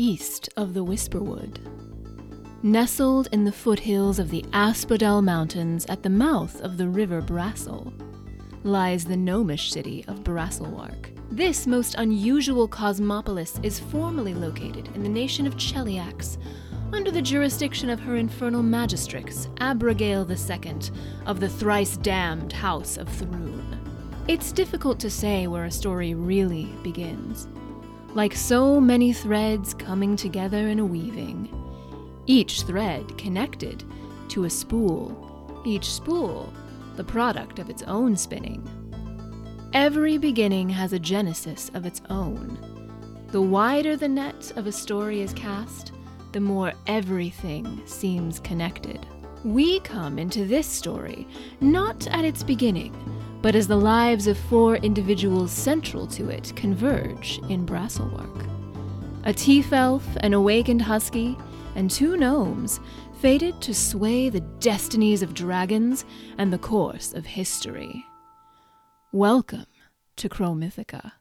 east of the Whisperwood. Nestled in the foothills of the Asphodel Mountains at the mouth of the river Brassel, lies the gnomish city of Brasselwark. This most unusual cosmopolis is formally located in the nation of Cheliax, under the jurisdiction of her infernal magistrix, Abrogail II of the thrice damned House of Thrune. It's difficult to say where a story really begins. Like so many threads coming together in a weaving, each thread connected to a spool, each spool the product of its own spinning. Every beginning has a genesis of its own. The wider the net of a story is cast, the more everything seems connected. We come into this story not at its beginning, but as the lives of four individuals central to it converge in Brasselwark. A tief elf, an awakened husky, and two gnomes fated to sway the destinies of dragons and the course of history. Welcome to Chromythica.